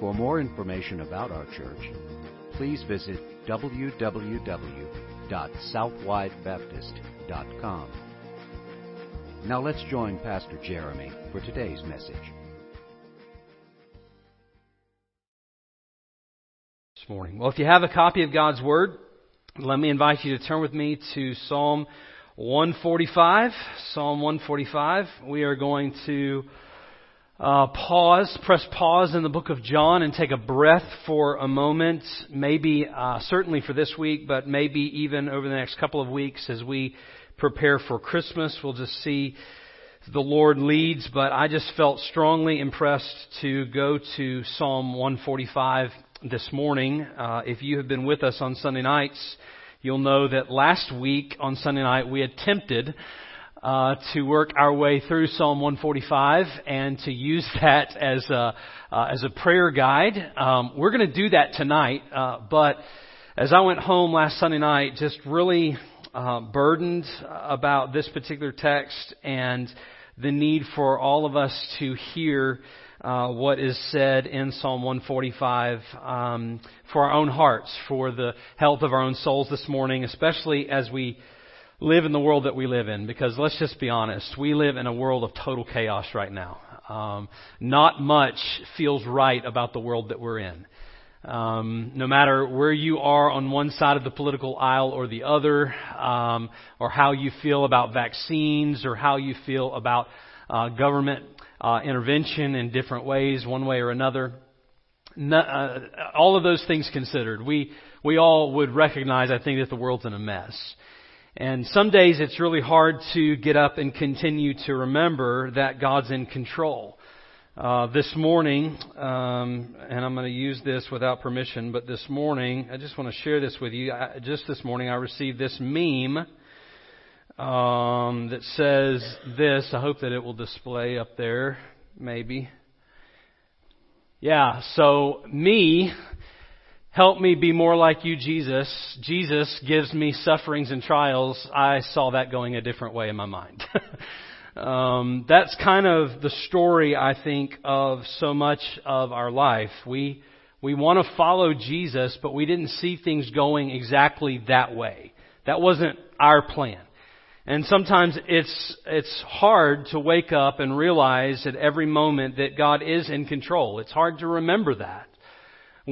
For more information about our church, please visit www.southwidebaptist.com. Now let's join Pastor Jeremy for today's message. This morning. Well, if you have a copy of God's Word, let me invite you to turn with me to Psalm 145. Psalm 145. We are going to uh, pause, press pause in the book of John and take a breath for a moment, maybe, uh, certainly for this week, but maybe even over the next couple of weeks as we prepare for Christmas. We'll just see the Lord leads, but I just felt strongly impressed to go to Psalm 145 this morning. Uh, if you have been with us on Sunday nights, you'll know that last week on Sunday night we attempted uh, to work our way through Psalm 145 and to use that as a, uh, as a prayer guide. Um, we're going to do that tonight, uh, but as I went home last Sunday night, just really uh, burdened about this particular text and the need for all of us to hear uh, what is said in Psalm 145 um, for our own hearts, for the health of our own souls this morning, especially as we live in the world that we live in. Because let's just be honest, we live in a world of total chaos right now. Um, not much feels right about the world that we're in. Um, no matter where you are on one side of the political aisle or the other, um, or how you feel about vaccines, or how you feel about uh, government uh, intervention in different ways, one way or another. No, uh, all of those things considered, we we all would recognize, I think, that the world's in a mess. And some days it's really hard to get up and continue to remember that God's in control. Uh, this morning, um, and I'm going to use this without permission, but this morning, I just want to share this with you. I, just this morning, I received this meme um, that says this. I hope that it will display up there, maybe. Yeah, so me, help me be more like you, Jesus. Jesus gives me sufferings and trials. I saw that going a different way in my mind. um, that's kind of the story, I think, of so much of our life. We we want to follow Jesus, but we didn't see things going exactly that way. That wasn't our plan. And sometimes it's, it's hard to wake up and realize at every moment that God is in control. It's hard to remember that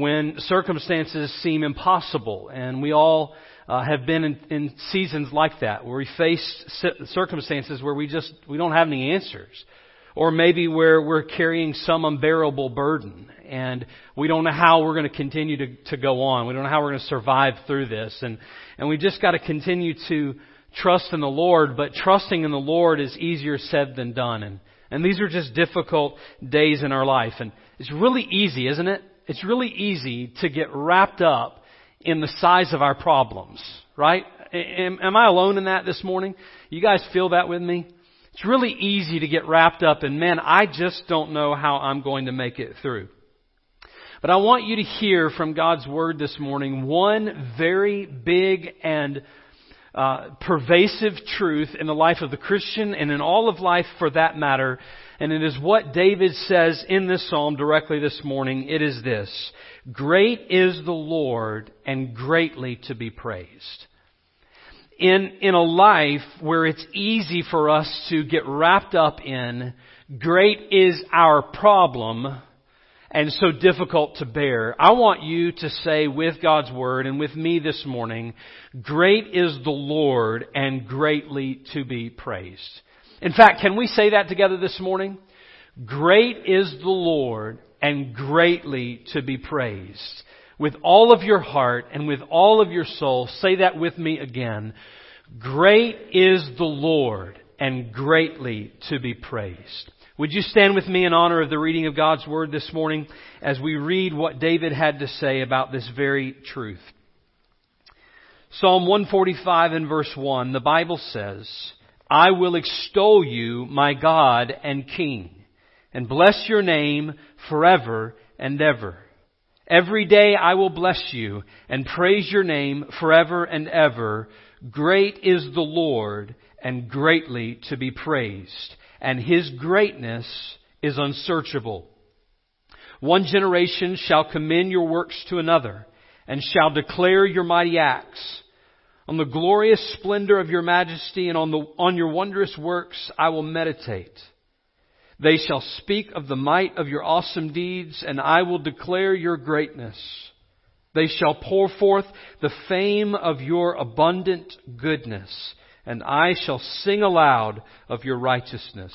when circumstances seem impossible. And we all uh, have been in, in seasons like that where we face circumstances where we just, we don't have any answers. Or maybe where we're carrying some unbearable burden and we don't know how we're going to continue to, to go on. We don't know how we're going to survive through this. And, and we just got to continue to trust in the Lord, but trusting in the Lord is easier said than done. And, and these are just difficult days in our life. And it's really easy, isn't it? It's really easy to get wrapped up in the size of our problems, right? Am, am I alone in that this morning? You guys feel that with me? It's really easy to get wrapped up in, man, I just don't know how I'm going to make it through. But I want you to hear from God's Word this morning one very big and uh, pervasive truth in the life of the Christian and in all of life for that matter. And it is what David says in this psalm directly this morning. It is this. Great is the Lord and greatly to be praised. In, in a life where it's easy for us to get wrapped up in, great is our problem, and so difficult to bear. I want you to say with God's Word and with me this morning, great is the Lord and greatly to be praised. In fact, can we say that together this morning? Great is the Lord and greatly to be praised. With all of your heart and with all of your soul, say that with me again. Great is the Lord and greatly to be praised. Would you stand with me in honor of the reading of God's Word this morning as we read what David had to say about this very truth? Psalm 145 and verse 1, the Bible says, I will extol you, my God and King, and bless your name forever and ever. Every day I will bless you and praise your name forever and ever. Great is the Lord and greatly to be praised and his greatness is unsearchable. One generation shall commend your works to another, and shall declare your mighty acts. On the glorious splendor of your majesty and on, the, on your wondrous works I will meditate. They shall speak of the might of your awesome deeds, and I will declare your greatness. They shall pour forth the fame of your abundant goodness and I shall sing aloud of your righteousness.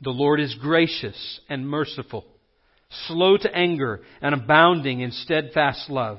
The Lord is gracious and merciful, slow to anger and abounding in steadfast love.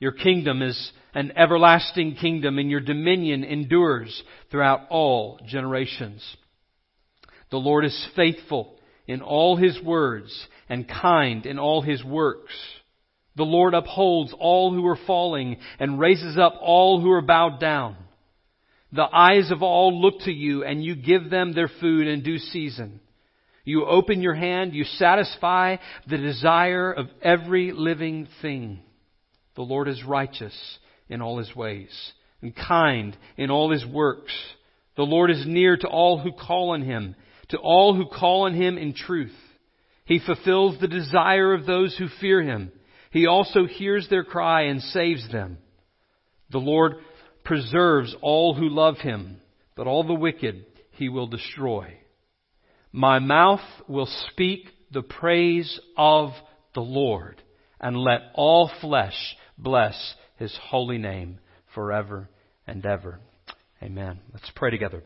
Your kingdom is an everlasting kingdom and your dominion endures throughout all generations. The Lord is faithful in all his words and kind in all his works. The Lord upholds all who are falling and raises up all who are bowed down. The eyes of all look to you and you give them their food in due season. You open your hand, you satisfy the desire of every living thing. The Lord is righteous in all his ways and kind in all his works. The Lord is near to all who call on him, to all who call on him in truth. He fulfills the desire of those who fear him. He also hears their cry and saves them. The Lord preserves all who love him, but all the wicked he will destroy. My mouth will speak the praise of the Lord, and let all flesh bless his holy name forever and ever. Amen. Let's pray together.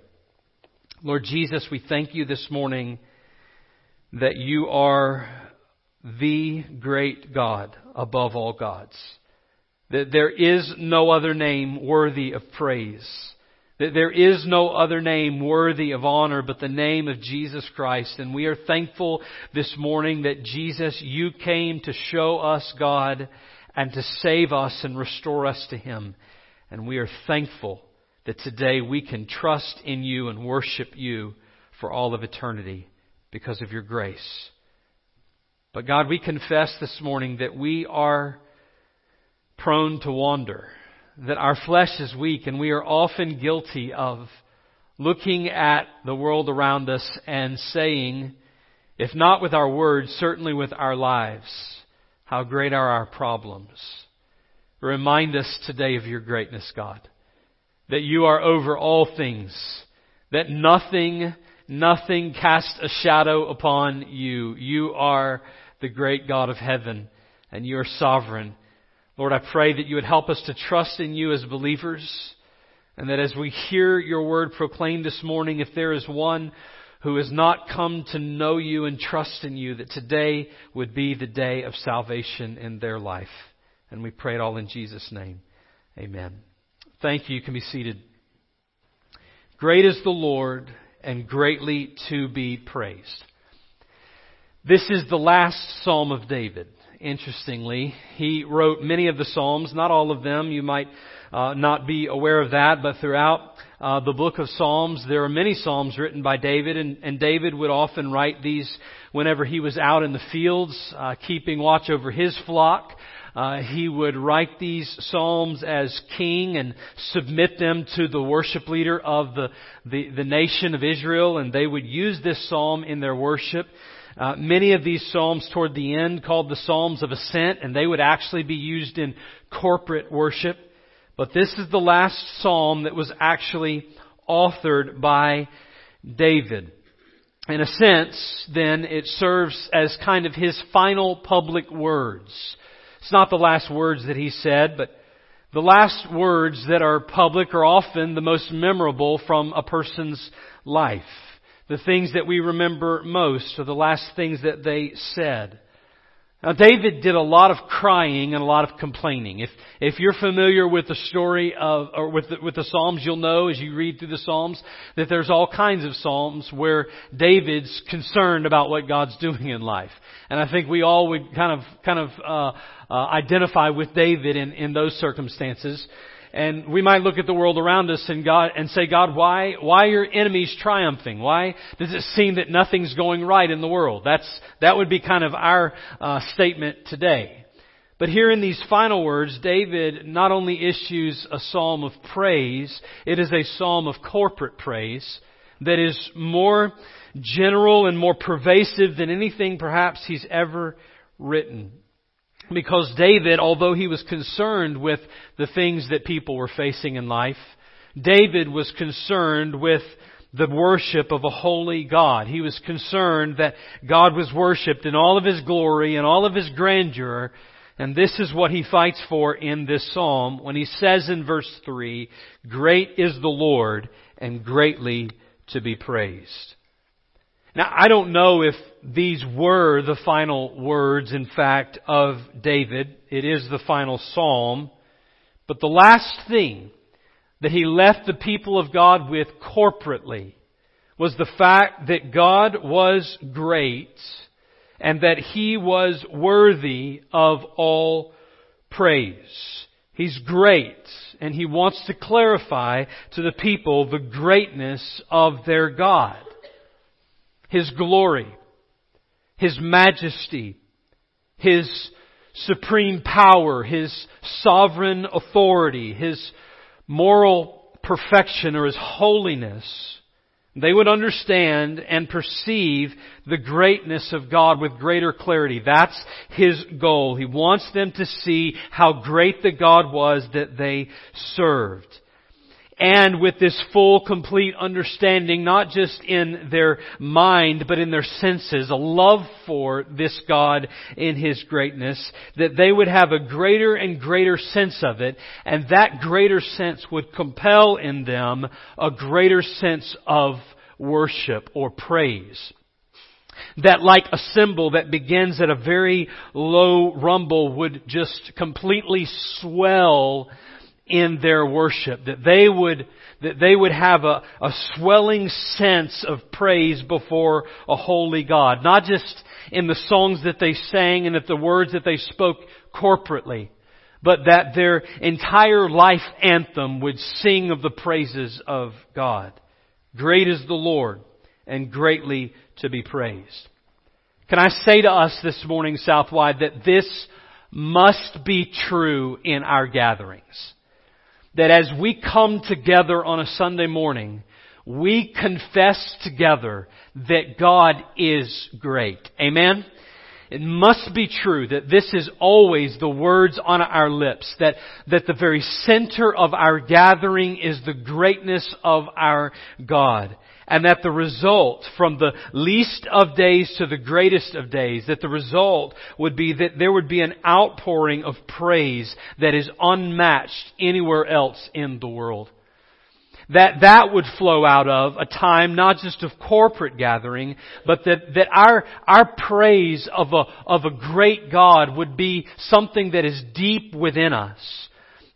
Lord Jesus, we thank you this morning that you are the great God above all gods. That there is no other name worthy of praise. That there is no other name worthy of honor but the name of Jesus Christ. And we are thankful this morning that Jesus, you came to show us God and to save us and restore us to Him. And we are thankful that today we can trust in you and worship you for all of eternity because of your grace. But God, we confess this morning that we are prone to wander, that our flesh is weak, and we are often guilty of looking at the world around us and saying, if not with our words, certainly with our lives, how great are our problems. Remind us today of your greatness, God, that you are over all things, that nothing, nothing casts a shadow upon you. You are the great God of heaven, and you are sovereign Lord, I pray that you would help us to trust in you as believers, and that as we hear your word proclaimed this morning, if there is one who has not come to know you and trust in you, that today would be the day of salvation in their life. And we pray it all in Jesus' name. Amen. Thank you. You can be seated. Great is the Lord and greatly to be praised. This is the last Psalm of David interestingly. He wrote many of the Psalms, not all of them. You might uh, not be aware of that, but throughout uh, the book of Psalms, there are many Psalms written by David, and, and David would often write these whenever he was out in the fields, uh, keeping watch over his flock. Uh, he would write these psalms as king and submit them to the worship leader of the, the, the nation of Israel, and they would use this psalm in their worship. Uh, many of these psalms toward the end called the Psalms of Ascent, and they would actually be used in corporate worship. But this is the last psalm that was actually authored by David. In a sense, then, it serves as kind of his final public words. It's not the last words that he said, but the last words that are public are often the most memorable from a person's life. The things that we remember most are the last things that they said. Now David did a lot of crying and a lot of complaining. If, if you're familiar with the story of, or with the, with the Psalms, you'll know as you read through the Psalms that there's all kinds of Psalms where David's concerned about what God's doing in life. And I think we all would kind of, kind of, uh, uh, identify with David in, in those circumstances. And we might look at the world around us and God and say, God, why why are your enemies triumphing? Why does it seem that nothing's going right in the world? That's that would be kind of our uh, statement today. But here in these final words, David not only issues a psalm of praise, it is a psalm of corporate praise that is more general and more pervasive than anything perhaps he's ever written. Because David, although he was concerned with the things that people were facing in life, David was concerned with the worship of a holy God. He was concerned that God was worshiped in all of His glory and all of His grandeur. And this is what he fights for in this psalm when he says in verse 3, Great is the Lord and greatly to be praised. Now, I don't know if these were the final words, in fact, of David. It is the final psalm. But the last thing that he left the people of God with corporately was the fact that God was great and that he was worthy of all praise. He's great and he wants to clarify to the people the greatness of their God. His glory, His majesty, His supreme power, His sovereign authority, His moral perfection or His holiness. They would understand and perceive the greatness of God with greater clarity. That's His goal. He wants them to see how great the God was that they served and with this full, complete understanding, not just in their mind, but in their senses, a love for this God in His greatness, that they would have a greater and greater sense of it, and that greater sense would compel in them a greater sense of worship or praise. That like a cymbal that begins at a very low rumble would just completely swell in their worship, that they would, that they would have a, a swelling sense of praise before a holy God. Not just in the songs that they sang and at the words that they spoke corporately, but that their entire life anthem would sing of the praises of God. Great is the Lord and greatly to be praised. Can I say to us this morning, Southwide, that this must be true in our gatherings? That as we come together on a Sunday morning, we confess together that God is great. Amen? It must be true that this is always the words on our lips, that, that the very center of our gathering is the greatness of our God and that the result from the least of days to the greatest of days, that the result would be that there would be an outpouring of praise that is unmatched anywhere else in the world. That that would flow out of a time not just of corporate gathering, but that, that our, our praise of a, of a great God would be something that is deep within us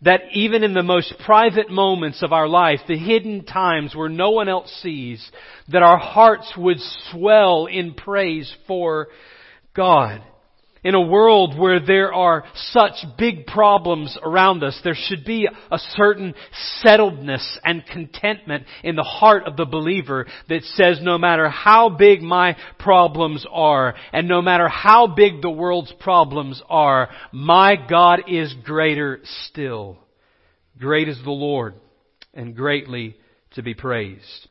that even in the most private moments of our life, the hidden times where no one else sees, that our hearts would swell in praise for God. In a world where there are such big problems around us, there should be a certain settledness and contentment in the heart of the believer that says no matter how big my problems are, and no matter how big the world's problems are, my God is greater still. Great is the Lord, and greatly to be praised.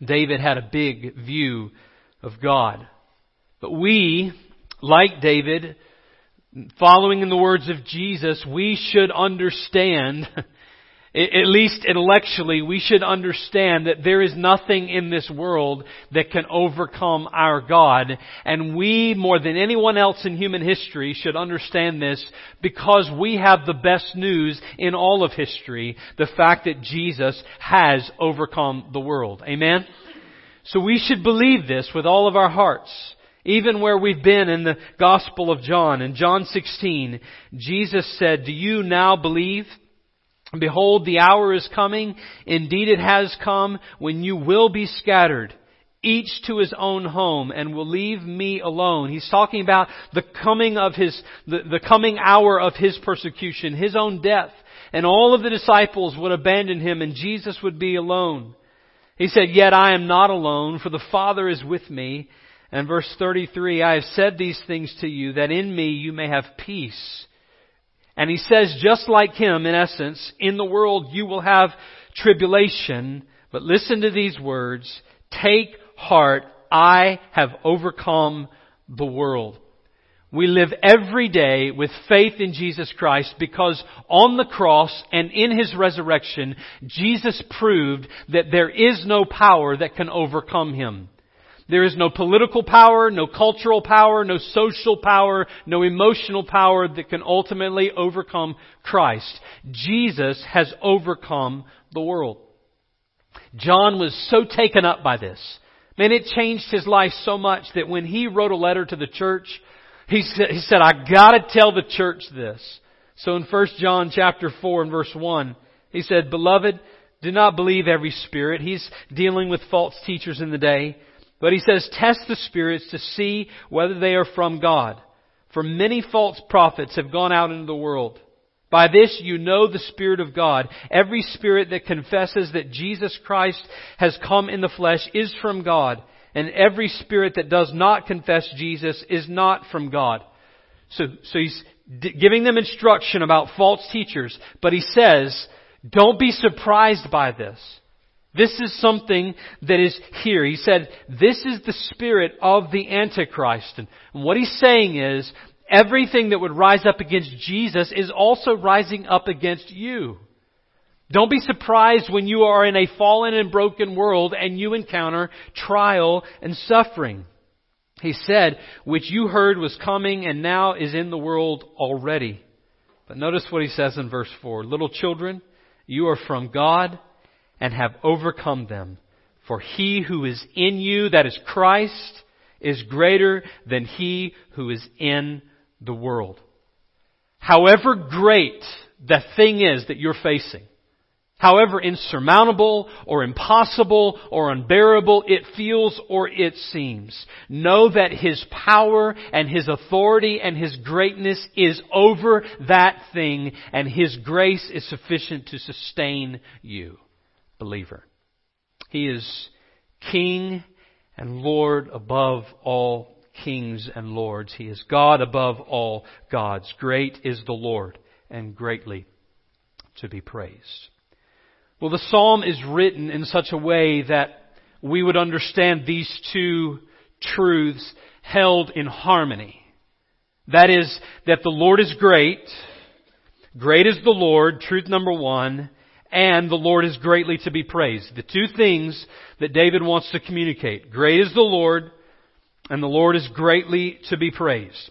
David had a big view of God. But we, like David, following in the words of Jesus, we should understand at least intellectually, we should understand that there is nothing in this world that can overcome our God. And we, more than anyone else in human history, should understand this because we have the best news in all of history. The fact that Jesus has overcome the world. Amen? So we should believe this with all of our hearts. Even where we've been in the Gospel of John, in John 16, Jesus said, Do you now believe? Behold, the hour is coming. Indeed it has come when you will be scattered, each to his own home and will leave me alone. He's talking about the coming of his, the, the coming hour of his persecution, his own death. And all of the disciples would abandon him and Jesus would be alone. He said, Yet I am not alone, for the Father is with me. And verse 33, I have said these things to you that in me you may have peace. And he says, just like him, in essence, in the world you will have tribulation, but listen to these words, take heart, I have overcome the world. We live every day with faith in Jesus Christ because on the cross and in His resurrection, Jesus proved that there is no power that can overcome Him. There is no political power, no cultural power, no social power, no emotional power that can ultimately overcome Christ. Jesus has overcome the world. John was so taken up by this. Man, it changed his life so much that when he wrote a letter to the church, he said, he said I gotta tell the church this. So in 1 John chapter 4 and verse 1, he said, Beloved, do not believe every spirit. He's dealing with false teachers in the day. But he says, test the spirits to see whether they are from God. For many false prophets have gone out into the world. By this you know the Spirit of God. Every spirit that confesses that Jesus Christ has come in the flesh is from God. And every spirit that does not confess Jesus is not from God. So, so he's giving them instruction about false teachers, but he says, don't be surprised by this. This is something that is here. He said, this is the spirit of the Antichrist. And what he's saying is, everything that would rise up against Jesus is also rising up against you. Don't be surprised when you are in a fallen and broken world and you encounter trial and suffering. He said, which you heard was coming and now is in the world already. But notice what he says in verse 4. Little children, you are from God and have overcome them. For he who is in you, that is Christ, is greater than he who is in the world. However great the thing is that you're facing, however insurmountable or impossible or unbearable it feels or it seems, know that His power and His authority and His greatness is over that thing and His grace is sufficient to sustain you believer. He is King and Lord above all kings and lords. He is God above all gods. Great is the Lord and greatly to be praised. Well, the psalm is written in such a way that we would understand these two truths held in harmony. That is, that the Lord is great. Great is the Lord, truth number one and the Lord is greatly to be praised. The two things that David wants to communicate. Great is the Lord, and the Lord is greatly to be praised.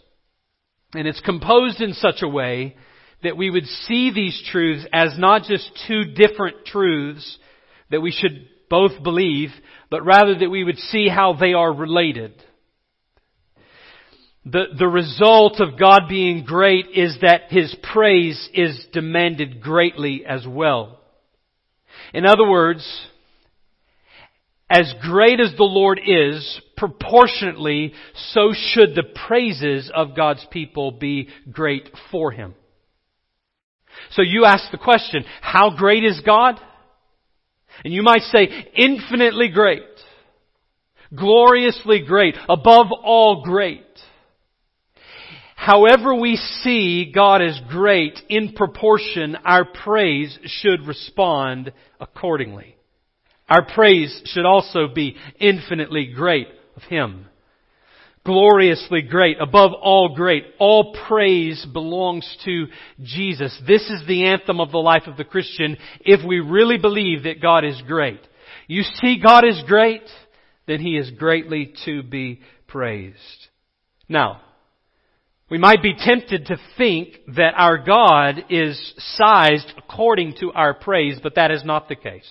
And it's composed in such a way that we would see these truths as not just two different truths that we should both believe, but rather that we would see how they are related. The, the result of God being great is that His praise is demanded greatly as well. In other words, as great as the Lord is, proportionately, so should the praises of God's people be great for Him. So you ask the question, how great is God? And you might say, infinitely great. Gloriously great. Above all great. However we see God as great, in proportion, our praise should respond accordingly. Our praise should also be infinitely great of Him. gloriously great, above all great. All praise belongs to Jesus. This is the anthem of the life of the Christian if we really believe that God is great. You see God is great, then He is greatly to be praised. Now, we might be tempted to think that our God is sized according to our praise, but that is not the case.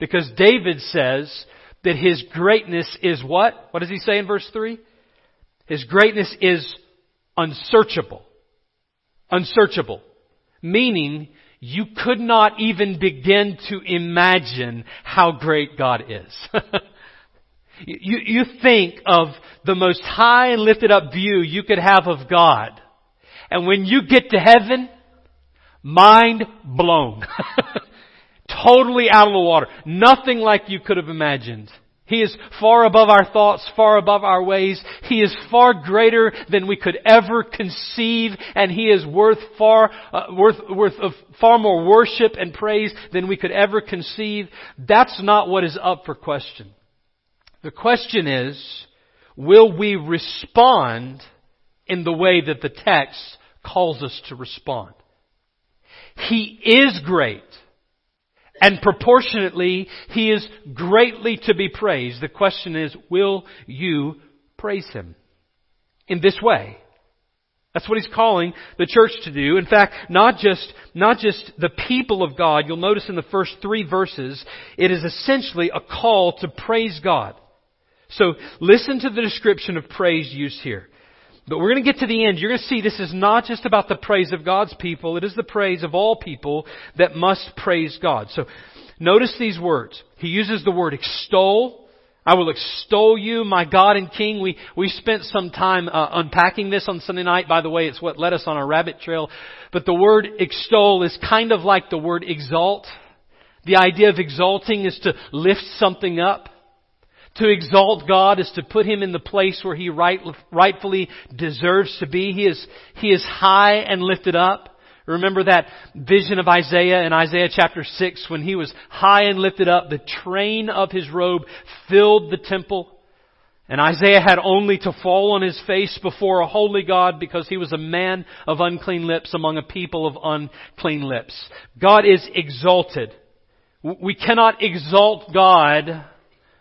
Because David says that His greatness is what? What does he say in verse 3? His greatness is unsearchable. Unsearchable. Meaning, you could not even begin to imagine how great God is. you, you think of the most high and lifted up view you could have of God. And when you get to heaven, mind blown. totally out of the water. Nothing like you could have imagined. He is far above our thoughts, far above our ways. He is far greater than we could ever conceive, and He is worth far, uh, worth, worth of far more worship and praise than we could ever conceive. That's not what is up for question. The question is, will we respond in the way that the text calls us to respond? He is great. And proportionately, He is greatly to be praised. The question is, will you praise Him? In this way. That's what He's calling the church to do. In fact, not just, not just the people of God. You'll notice in the first three verses, it is essentially a call to praise God. So listen to the description of praise used here. But we're going to get to the end. You're going to see this is not just about the praise of God's people. It is the praise of all people that must praise God. So notice these words. He uses the word extol. I will extol you, my God and King. We, we spent some time uh, unpacking this on Sunday night. By the way, it's what led us on a rabbit trail. But the word extol is kind of like the word exalt. The idea of exalting is to lift something up. To exalt God is to put Him in the place where He right, rightfully deserves to be. He is, he is high and lifted up. Remember that vision of Isaiah in Isaiah chapter 6 when he was high and lifted up, the train of his robe filled the temple. And Isaiah had only to fall on his face before a holy God because he was a man of unclean lips among a people of unclean lips. God is exalted. We cannot exalt God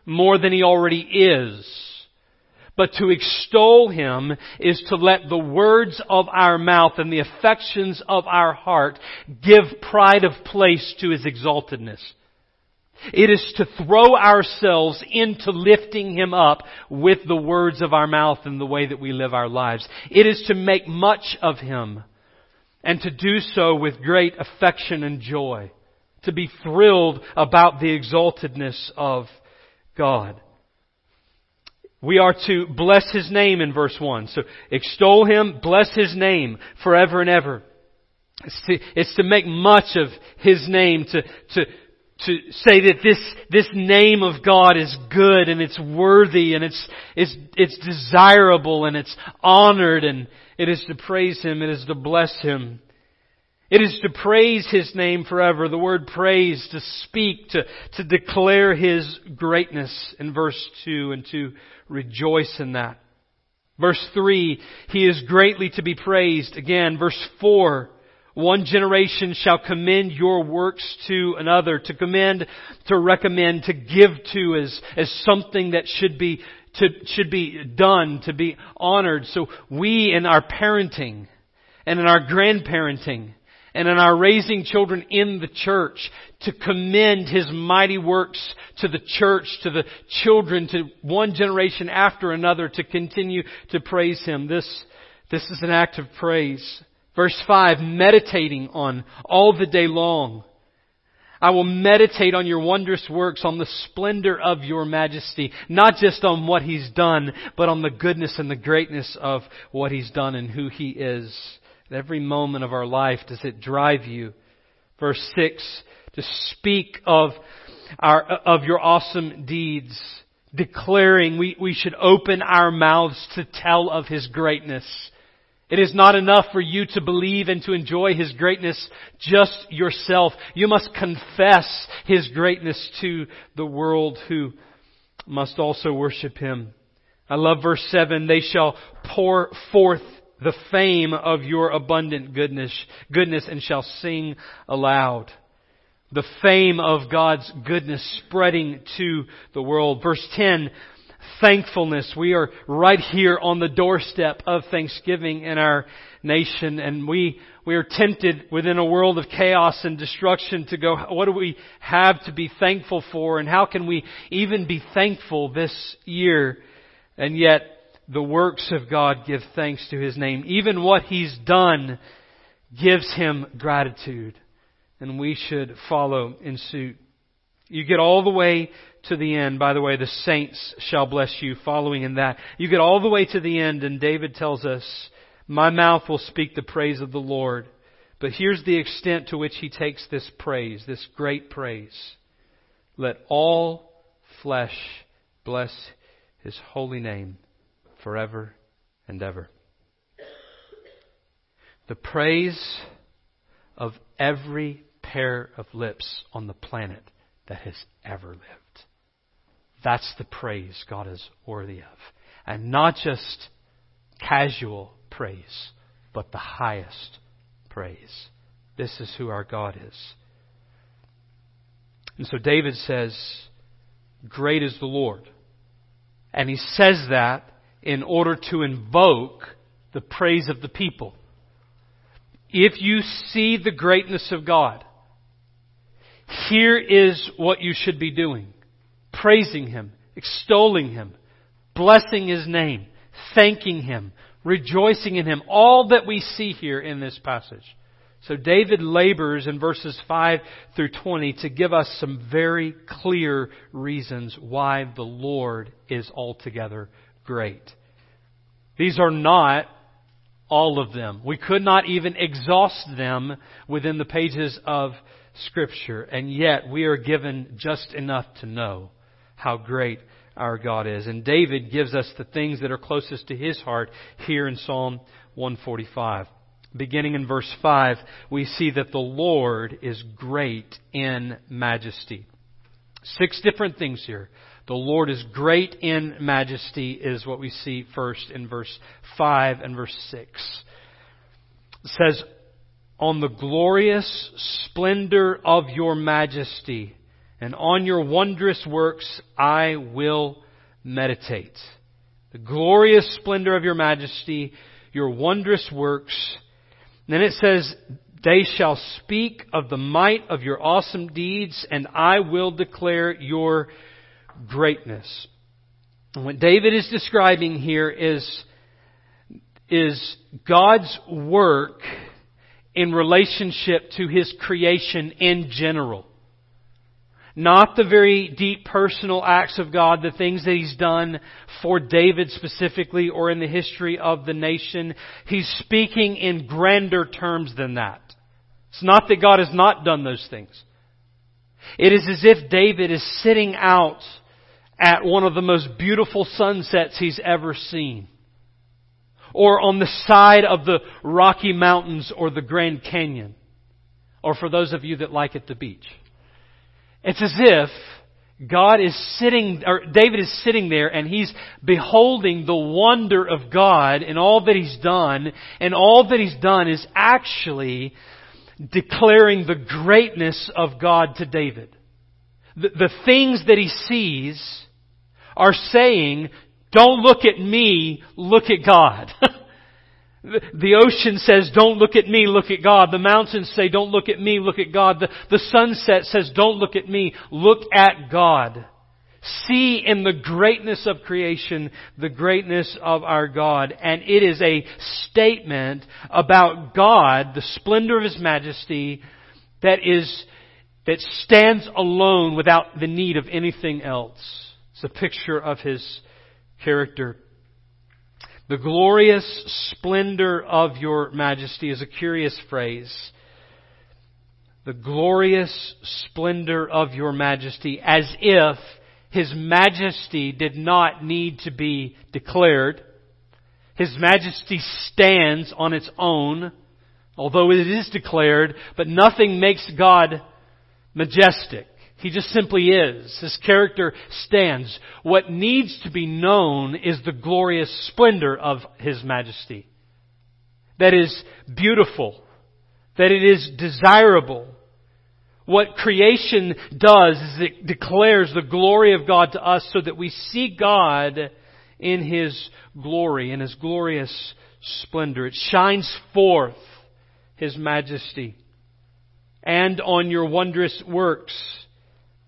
more than he already is. But to extol him is to let the words of our mouth and the affections of our heart give pride of place to his exaltedness. It is to throw ourselves into lifting Him up with the words of our mouth and the way that we live our lives. It is to make much of Him and to do so with great affection and joy. To be thrilled about the exaltedness of God. We are to bless His name in verse 1. So extol Him, bless His name forever and ever. It's to, it's to make much of His name, to, to, to say that this, this name of God is good and it's worthy and it's, it's, it's desirable and it's honored and it is to praise Him, it is to bless Him. It is to praise His name forever. The word praise, to speak, to, to declare His greatness in verse 2 and to rejoice in that. Verse 3, He is greatly to be praised. Again, verse 4, one generation shall commend your works to another. To commend, to recommend, to give to as, as something that should be, to, should be done, to be honored. So we in our parenting and in our grandparenting and in our raising children in the church to commend His mighty works to the church, to the children, to one generation after another to continue to praise Him. This, this is an act of praise. Verse 5, meditating on all the day long. I will meditate on your wondrous works, on the splendor of your majesty, not just on what He's done, but on the goodness and the greatness of what He's done and who He is every moment of our life does it drive you? Verse 6, to speak of our, of your awesome deeds, declaring we, we should open our mouths to tell of His greatness. It is not enough for you to believe and to enjoy His greatness just yourself. You must confess His greatness to the world who must also worship Him. I love verse 7. They shall pour forth the fame of your abundant goodness, goodness and shall sing aloud. The fame of God's goodness spreading to the world. Verse 10, thankfulness. We are right here on the doorstep of Thanksgiving in our nation and we, we are tempted within a world of chaos and destruction to go, what do we have to be thankful for and how can we even be thankful this year? And yet the works of God give thanks to His name. Even what He's done gives Him gratitude. And we should follow in suit. You get all the way to the end. By the way, the saints shall bless you, following in that. You get all the way to the end, and David tells us, My mouth will speak the praise of the Lord. But here's the extent to which he takes this praise, this great praise. Let all flesh bless his holy name forever and ever. The praise of every pair of lips on the planet that has ever lived. That's the praise God is worthy of. And not just casual praise, but the highest praise. This is who our God is. And so David says, Great is the Lord. And he says that in order to invoke the praise of the people. If you see the greatness of God, here is what you should be doing. Praising Him, extolling Him, blessing His name, thanking Him, rejoicing in Him. All that we see here in this passage. So David labors in verses 5 through 20 to give us some very clear reasons why the Lord is altogether great. These are not all of them. We could not even exhaust them within the pages of Scripture, and yet we are given just enough to know how great our God is. And David gives us the things that are closest to his heart here in Psalm 145. Beginning in verse 5, we see that the Lord is great in majesty. Six different things here. The Lord is great in majesty is what we see first in verse 5 and verse 6. It says, On the glorious splendor of your majesty and on your wondrous works I will meditate. The glorious splendor of your majesty, your wondrous works. And then it says, they shall speak of the might of your awesome deeds, and I will declare your greatness. And what David is describing here is, is God's work in relationship to His creation in general. Not the very deep personal acts of God, the things that He's done for David specifically or in the history of the nation. He's speaking in grander terms than that. It's not that God has not done those things. It is as if David is sitting out at one of the most beautiful sunsets he's ever seen. Or on the side of the Rocky Mountains or the Grand Canyon. Or for those of you that like it, the beach. It's as if God is sitting, or David is sitting there and he's beholding the wonder of God and all that he's done, and all that he's done is actually declaring the greatness of God to David. The, the things that he sees are saying, don't look at me, look at God. The ocean says, don't look at me, look at God. The mountains say, don't look at me, look at God. The, the sunset says, don't look at me, look at God. See in the greatness of creation the greatness of our God. And it is a statement about God, the splendor of His majesty, that is, that stands alone without the need of anything else. It's a picture of His character. The glorious splendor of your majesty is a curious phrase. The glorious splendor of your majesty, as if his majesty did not need to be declared. His majesty stands on its own, although it is declared, but nothing makes God majestic. He just simply is. His character stands. What needs to be known is the glorious splendor of His majesty. That is beautiful. That it is desirable. What creation does is it declares the glory of God to us so that we see God in His glory, in His glorious splendor. It shines forth His majesty. And on your wondrous works,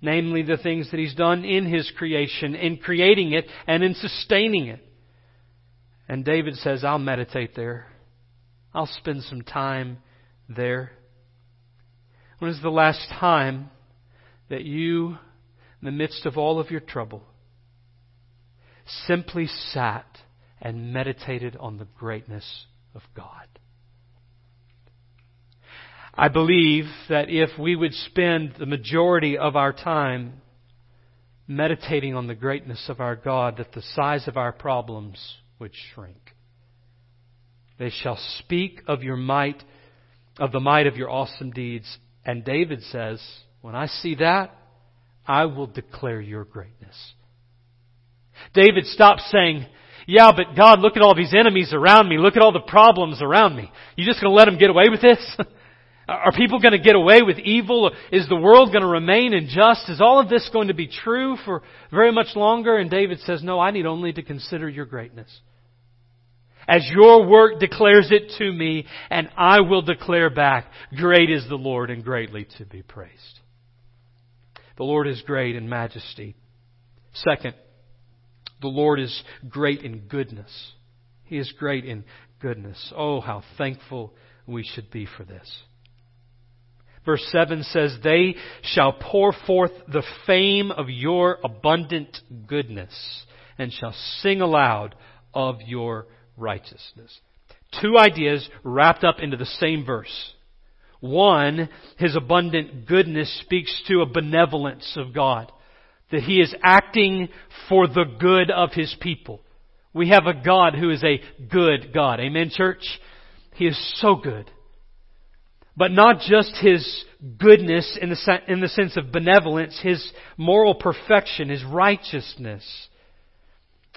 namely the things that He's done in His creation, in creating it and in sustaining it. And David says, I'll meditate there. I'll spend some time there. When is the last time that you, in the midst of all of your trouble, simply sat and meditated on the greatness of God? I believe that if we would spend the majority of our time meditating on the greatness of our God, that the size of our problems would shrink. They shall speak of your might, of the might of your awesome deeds. And David says, when I see that, I will declare your greatness. David stops saying, yeah, but God, look at all these enemies around me. Look at all the problems around me. You just gonna let them get away with this? Are people going to get away with evil? Is the world going to remain unjust? Is all of this going to be true for very much longer? And David says, no, I need only to consider your greatness. As your work declares it to me, and I will declare back, great is the Lord and greatly to be praised. The Lord is great in majesty. Second, the Lord is great in goodness. He is great in goodness. Oh, how thankful we should be for this. Verse 7 says, They shall pour forth the fame of your abundant goodness and shall sing aloud of your righteousness. Two ideas wrapped up into the same verse. One, His abundant goodness speaks to a benevolence of God. That He is acting for the good of His people. We have a God who is a good God. Amen, church? He is so good. But not just His goodness in the, in the sense of benevolence, His moral perfection, His righteousness.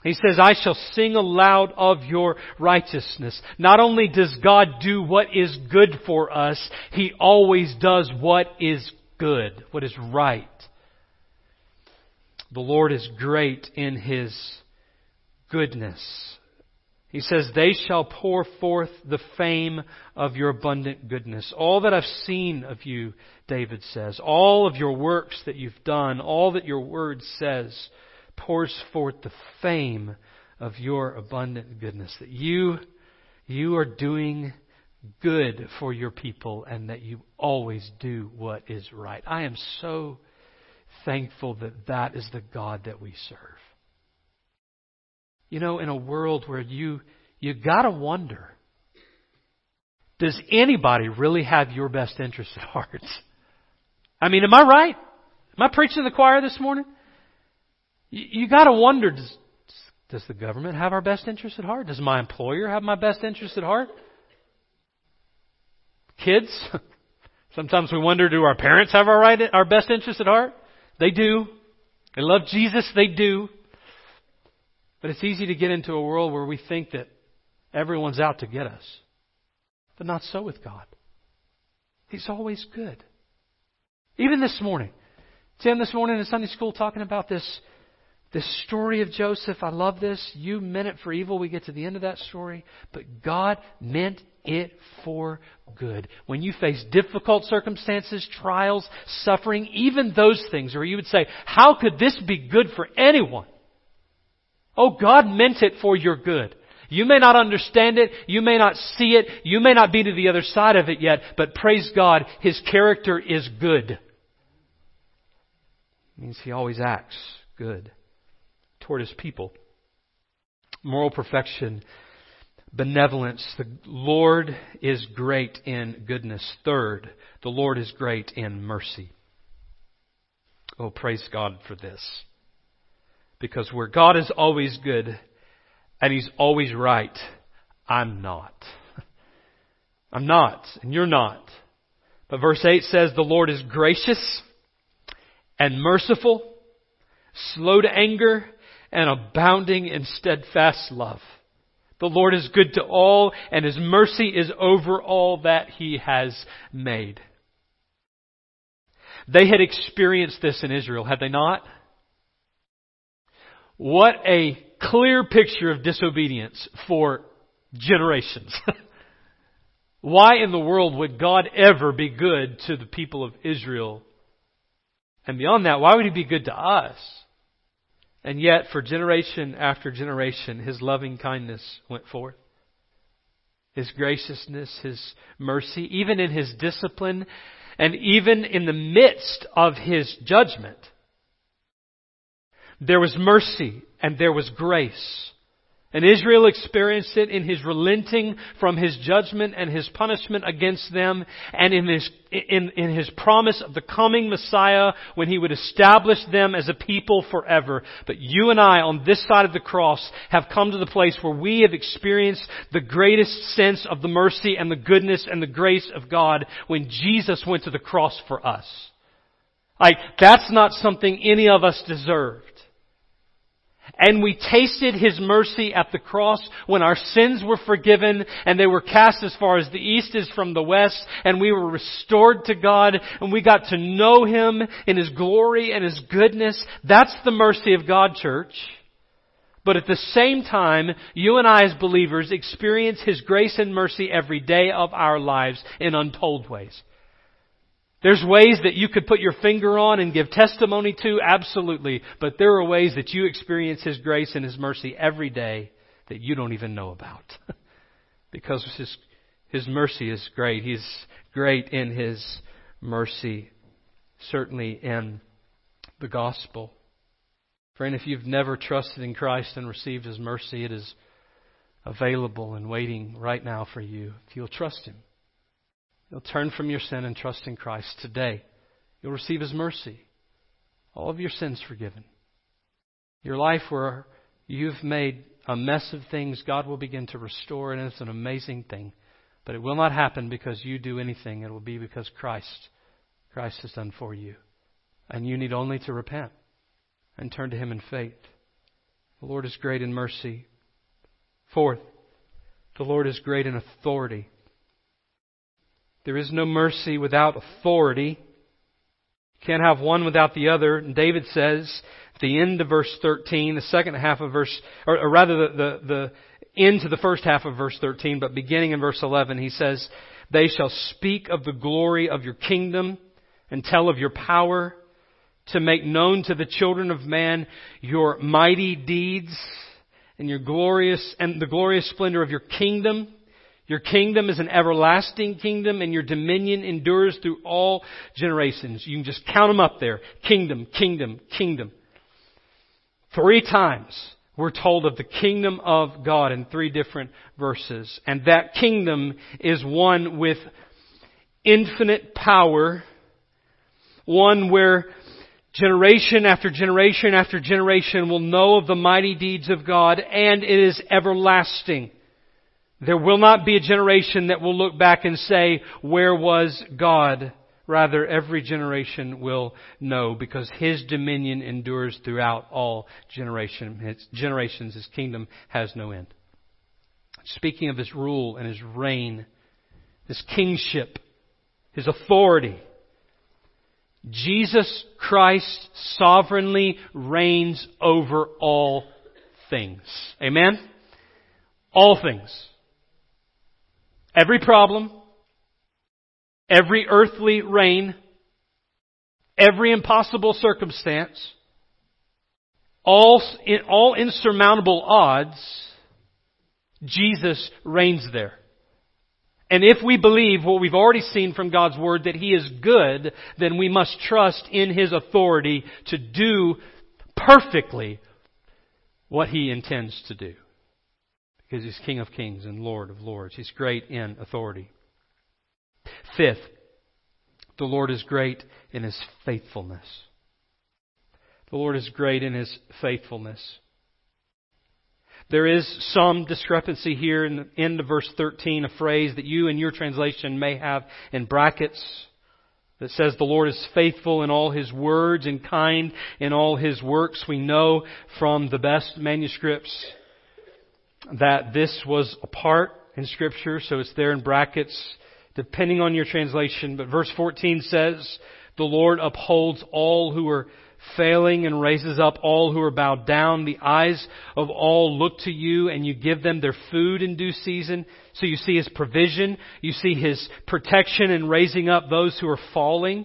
He says, I shall sing aloud of your righteousness. Not only does God do what is good for us, He always does what is good, what is right. The Lord is great in His goodness. He says, They shall pour forth the fame of your abundant goodness. All that I've seen of you, David says, all of your works that you've done, all that your word says, pours forth the fame of your abundant goodness. That you, you are doing good for your people and that you always do what is right. I am so thankful that that is the God that we serve. You know, in a world where you, you gotta wonder, does anybody really have your best interest at heart? I mean, am I right? Am I preaching to the choir this morning? You, you gotta wonder, does, does the government have our best interest at heart? Does my employer have my best interest at heart? Kids? Sometimes we wonder, do our parents have our right, our best interest at heart? They do. They love Jesus, they do. But it's easy to get into a world where we think that everyone's out to get us. But not so with God. He's always good. Even this morning. Tim this morning in Sunday school talking about this, this story of Joseph. I love this. You meant it for evil. We get to the end of that story. But God meant it for good. When you face difficult circumstances, trials, suffering, even those things where you would say, how could this be good for anyone? Oh, God meant it for your good. You may not understand it, you may not see it, you may not be to the other side of it yet, but praise God, His character is good. It means He always acts good toward His people. Moral perfection, benevolence. The Lord is great in goodness. Third, the Lord is great in mercy. Oh, praise God for this. Because where God is always good and He's always right, I'm not. I'm not, and you're not. But verse 8 says the Lord is gracious and merciful, slow to anger, and abounding in steadfast love. The Lord is good to all, and His mercy is over all that He has made. They had experienced this in Israel, had they not? What a clear picture of disobedience for generations. Why in the world would God ever be good to the people of Israel? And beyond that, why would He be good to us? And yet, for generation after generation, His loving kindness went forth. His graciousness, His mercy, even in His discipline, and even in the midst of His judgment, there was mercy and there was grace. And Israel experienced it in his relenting from his judgment and his punishment against them and in his, in, in his promise of the coming Messiah when he would establish them as a people forever. But you and I on this side of the cross have come to the place where we have experienced the greatest sense of the mercy and the goodness and the grace of God when Jesus went to the cross for us. Like, that's not something any of us deserved. And we tasted His mercy at the cross when our sins were forgiven and they were cast as far as the east is from the west and we were restored to God and we got to know Him in His glory and His goodness. That's the mercy of God, church. But at the same time, you and I as believers experience His grace and mercy every day of our lives in untold ways. There's ways that you could put your finger on and give testimony to, absolutely. But there are ways that you experience His grace and His mercy every day that you don't even know about. because His, His mercy is great. He's great in His mercy, certainly in the gospel. Friend, if you've never trusted in Christ and received His mercy, it is available and waiting right now for you if you'll trust Him. You'll turn from your sin and trust in Christ today. You'll receive His mercy. All of your sins forgiven. Your life where you've made a mess of things, God will begin to restore, and it's an amazing thing. But it will not happen because you do anything. It will be because Christ, Christ has done for you. And you need only to repent and turn to Him in faith. The Lord is great in mercy. Fourth, the Lord is great in authority. There is no mercy without authority. You can't have one without the other. And David says at the end of verse 13, the second half of verse, or, or rather the, the, the end to the first half of verse 13, but beginning in verse 11, he says, They shall speak of the glory of your kingdom and tell of your power to make known to the children of man your mighty deeds and your glorious and the glorious splendor of your kingdom. Your kingdom is an everlasting kingdom and your dominion endures through all generations. You can just count them up there. Kingdom, kingdom, kingdom. Three times we're told of the kingdom of God in three different verses. And that kingdom is one with infinite power, one where generation after generation after generation will know of the mighty deeds of God and it is everlasting. There will not be a generation that will look back and say, where was God? Rather, every generation will know because His dominion endures throughout all generation, his generations. His kingdom has no end. Speaking of His rule and His reign, His kingship, His authority, Jesus Christ sovereignly reigns over all things. Amen? All things. Every problem, every earthly reign, every impossible circumstance, all, all insurmountable odds, Jesus reigns there. And if we believe what we've already seen from God's Word that He is good, then we must trust in His authority to do perfectly what He intends to do because he's King of kings and Lord of lords. He's great in authority. Fifth, the Lord is great in his faithfulness. The Lord is great in his faithfulness. There is some discrepancy here in the end of verse 13, a phrase that you in your translation may have in brackets. that says the Lord is faithful in all His words and kind in all His works. We know from the best manuscripts that this was a part in Scripture, so it's there in brackets, depending on your translation. But verse 14 says, the Lord upholds all who are failing and raises up all who are bowed down. The eyes of all look to you and you give them their food in due season. So you see His provision. You see His protection in raising up those who are falling.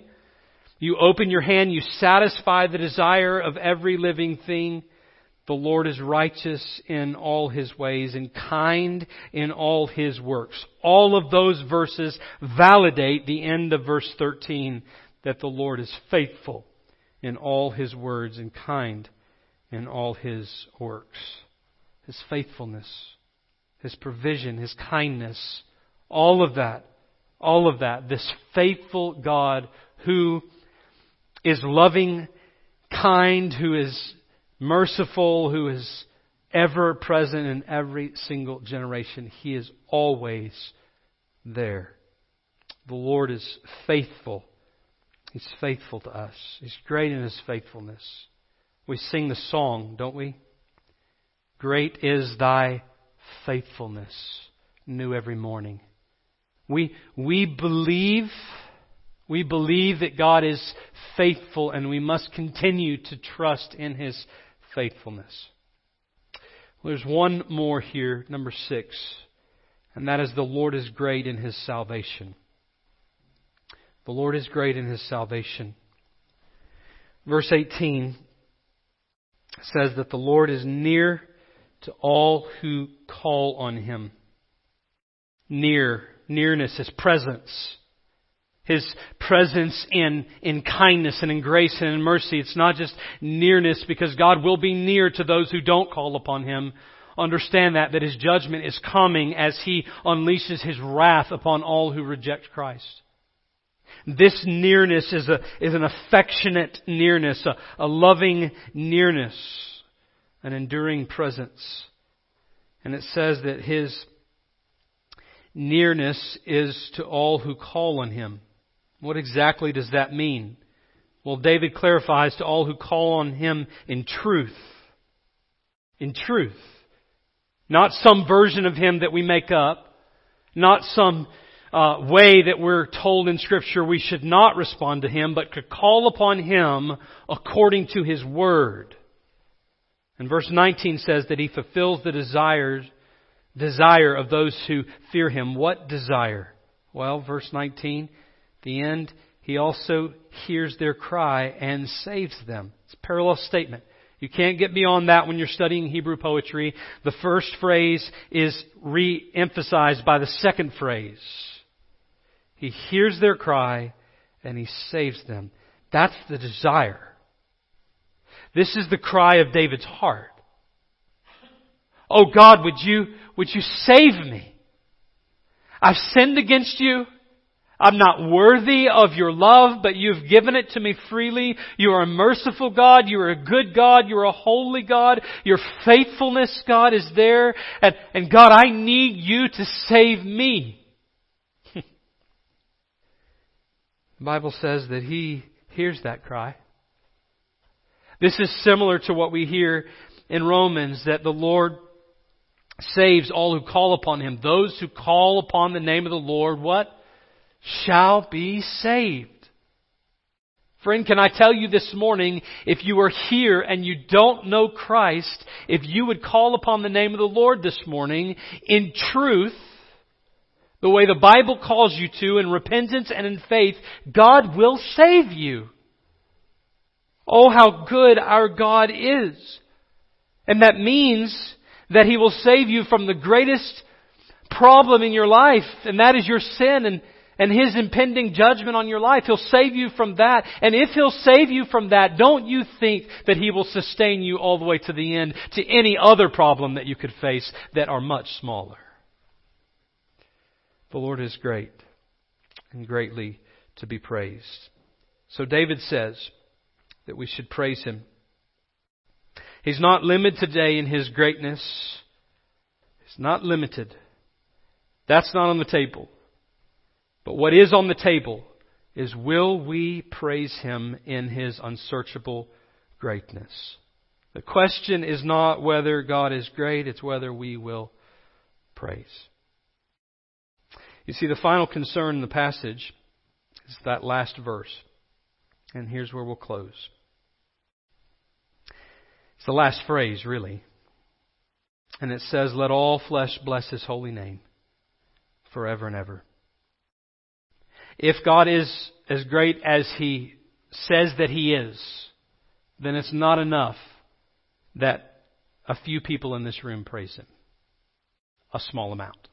You open your hand. You satisfy the desire of every living thing. The Lord is righteous in all His ways and kind in all His works. All of those verses validate the end of verse 13 that the Lord is faithful in all his words and kind in all his works. His faithfulness, his provision, his kindness, all of that, all of that, this faithful God who is loving, kind, who is merciful, who is ever present in every single generation. He is always there. The Lord is faithful He's faithful to us. He's great in His faithfulness. We sing the song, don't we? Great is thy faithfulness, new every morning. We, we believe, we believe that God is faithful and we must continue to trust in His faithfulness. There's one more here, number six, and that is the Lord is great in His salvation. The Lord is great in his salvation. Verse 18 says that the Lord is near to all who call on him. Near, nearness, his presence. His presence in, in kindness and in grace and in mercy. It's not just nearness because God will be near to those who don't call upon him. Understand that, that his judgment is coming as he unleashes his wrath upon all who reject Christ. This nearness is, a, is an affectionate nearness, a, a loving nearness, an enduring presence. And it says that His nearness is to all who call on Him. What exactly does that mean? Well, David clarifies to all who call on Him in truth. In truth. Not some version of Him that we make up. Not some uh, way that we're told in Scripture we should not respond to Him, but could call upon Him according to His Word. And verse 19 says that He fulfills the desires, desire of those who fear Him. What desire? Well, verse 19, the end, He also hears their cry and saves them. It's a parallel statement. You can't get beyond that when you're studying Hebrew poetry. The first phrase is re-emphasized by the second phrase. He hears their cry and He saves them. That's the desire. This is the cry of David's heart. Oh God, would you, would you save me? I've sinned against you. I'm not worthy of your love, but you've given it to me freely. You are a merciful God. You are a good God. You're a holy God. Your faithfulness, God, is there. And, and God, I need you to save me. The Bible says that He hears that cry. This is similar to what we hear in Romans that the Lord saves all who call upon Him. Those who call upon the name of the Lord, what? Shall be saved. Friend, can I tell you this morning, if you are here and you don't know Christ, if you would call upon the name of the Lord this morning, in truth, the way the Bible calls you to in repentance and in faith, God will save you. Oh, how good our God is. And that means that He will save you from the greatest problem in your life, and that is your sin and, and His impending judgment on your life. He'll save you from that. And if He'll save you from that, don't you think that He will sustain you all the way to the end to any other problem that you could face that are much smaller. The Lord is great and greatly to be praised. So David says that we should praise him. He's not limited today in his greatness. He's not limited. That's not on the table. But what is on the table is will we praise him in his unsearchable greatness? The question is not whether God is great, it's whether we will praise. You see, the final concern in the passage is that last verse. And here's where we'll close. It's the last phrase, really. And it says, Let all flesh bless his holy name forever and ever. If God is as great as he says that he is, then it's not enough that a few people in this room praise him. A small amount.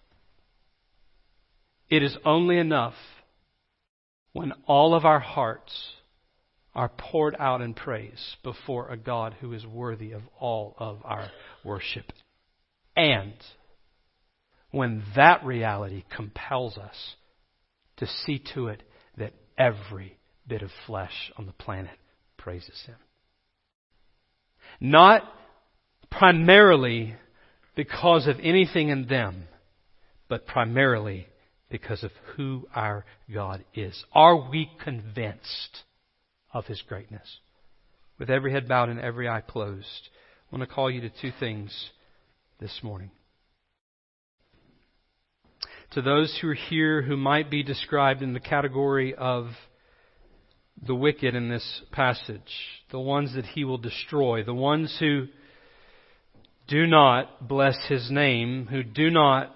It is only enough when all of our hearts are poured out in praise before a God who is worthy of all of our worship. And when that reality compels us to see to it that every bit of flesh on the planet praises Him. Not primarily because of anything in them, but primarily because of who our God is. Are we convinced of His greatness? With every head bowed and every eye closed, I want to call you to two things this morning. To those who are here who might be described in the category of the wicked in this passage, the ones that he will destroy, the ones who do not bless his name, who do not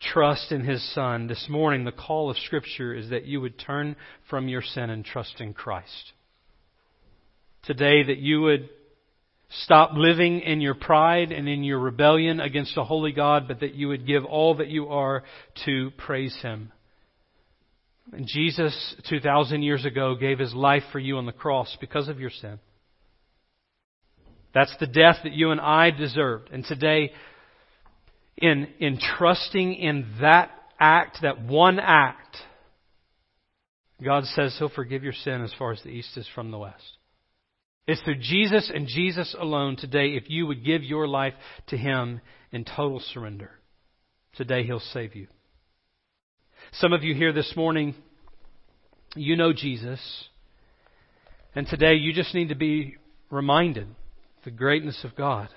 trust in his son, this morning the call of Scripture is that you would turn from your sin and trust in Christ. Today, that you would stop living in your pride and in your rebellion against a holy God, but that you would give all that you are to praise him. And Jesus, 2,000 years ago, gave his life for you on the cross because of your sin. That's the death that you and I deserved. And today, in, in trusting in that act, that one act, God says He'll forgive your sin as far as the east is from the west. It's through Jesus and Jesus alone today, if you would give your life to Him in total surrender. Today He'll save you. Some of you here this morning, you know Jesus. And today you just need to be reminded of the greatness of God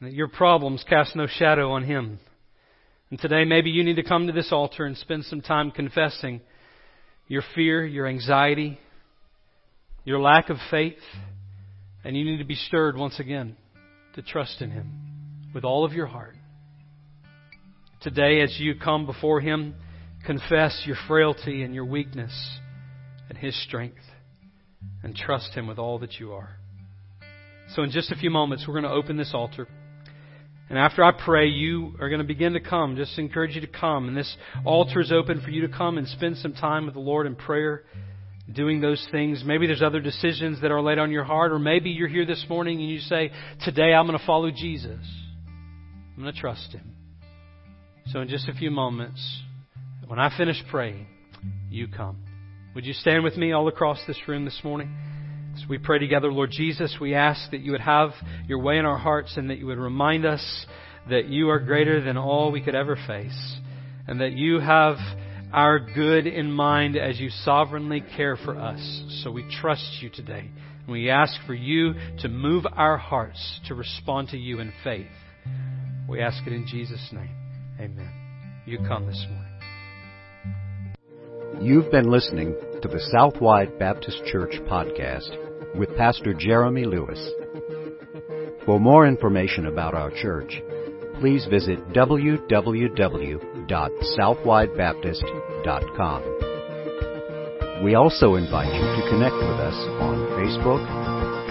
and that your problems cast no shadow on Him. And today, maybe you need to come to this altar and spend some time confessing your fear, your anxiety, your lack of faith, and you need to be stirred once again to trust in Him with all of your heart. Today, as you come before Him, confess your frailty and your weakness and His strength, and trust Him with all that you are. So, in just a few moments, we're going to open this altar. And after I pray, you are going to begin to come. Just encourage you to come. And this altar is open for you to come and spend some time with the Lord in prayer, doing those things. Maybe there's other decisions that are laid on your heart, or maybe you're here this morning and you say, Today I'm going to follow Jesus. I'm going to trust Him. So, in just a few moments, when I finish praying, you come. Would you stand with me all across this room this morning? As we pray together, Lord Jesus, we ask that you would have your way in our hearts and that you would remind us that you are greater than all we could ever face and that you have our good in mind as you sovereignly care for us. So we trust you today. And we ask for you to move our hearts to respond to you in faith. We ask it in Jesus' name. Amen. You come this morning. You've been listening to the Southwide Baptist Church podcast with Pastor Jeremy Lewis. For more information about our church, please visit www.southwidebaptist.com. We also invite you to connect with us on Facebook,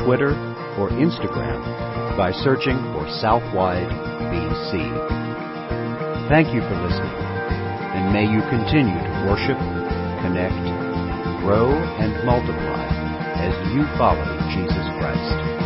Twitter, or Instagram by searching for Southwide BC. Thank you for listening, and may you continue to worship, connect, grow, and multiply as you follow Jesus Christ.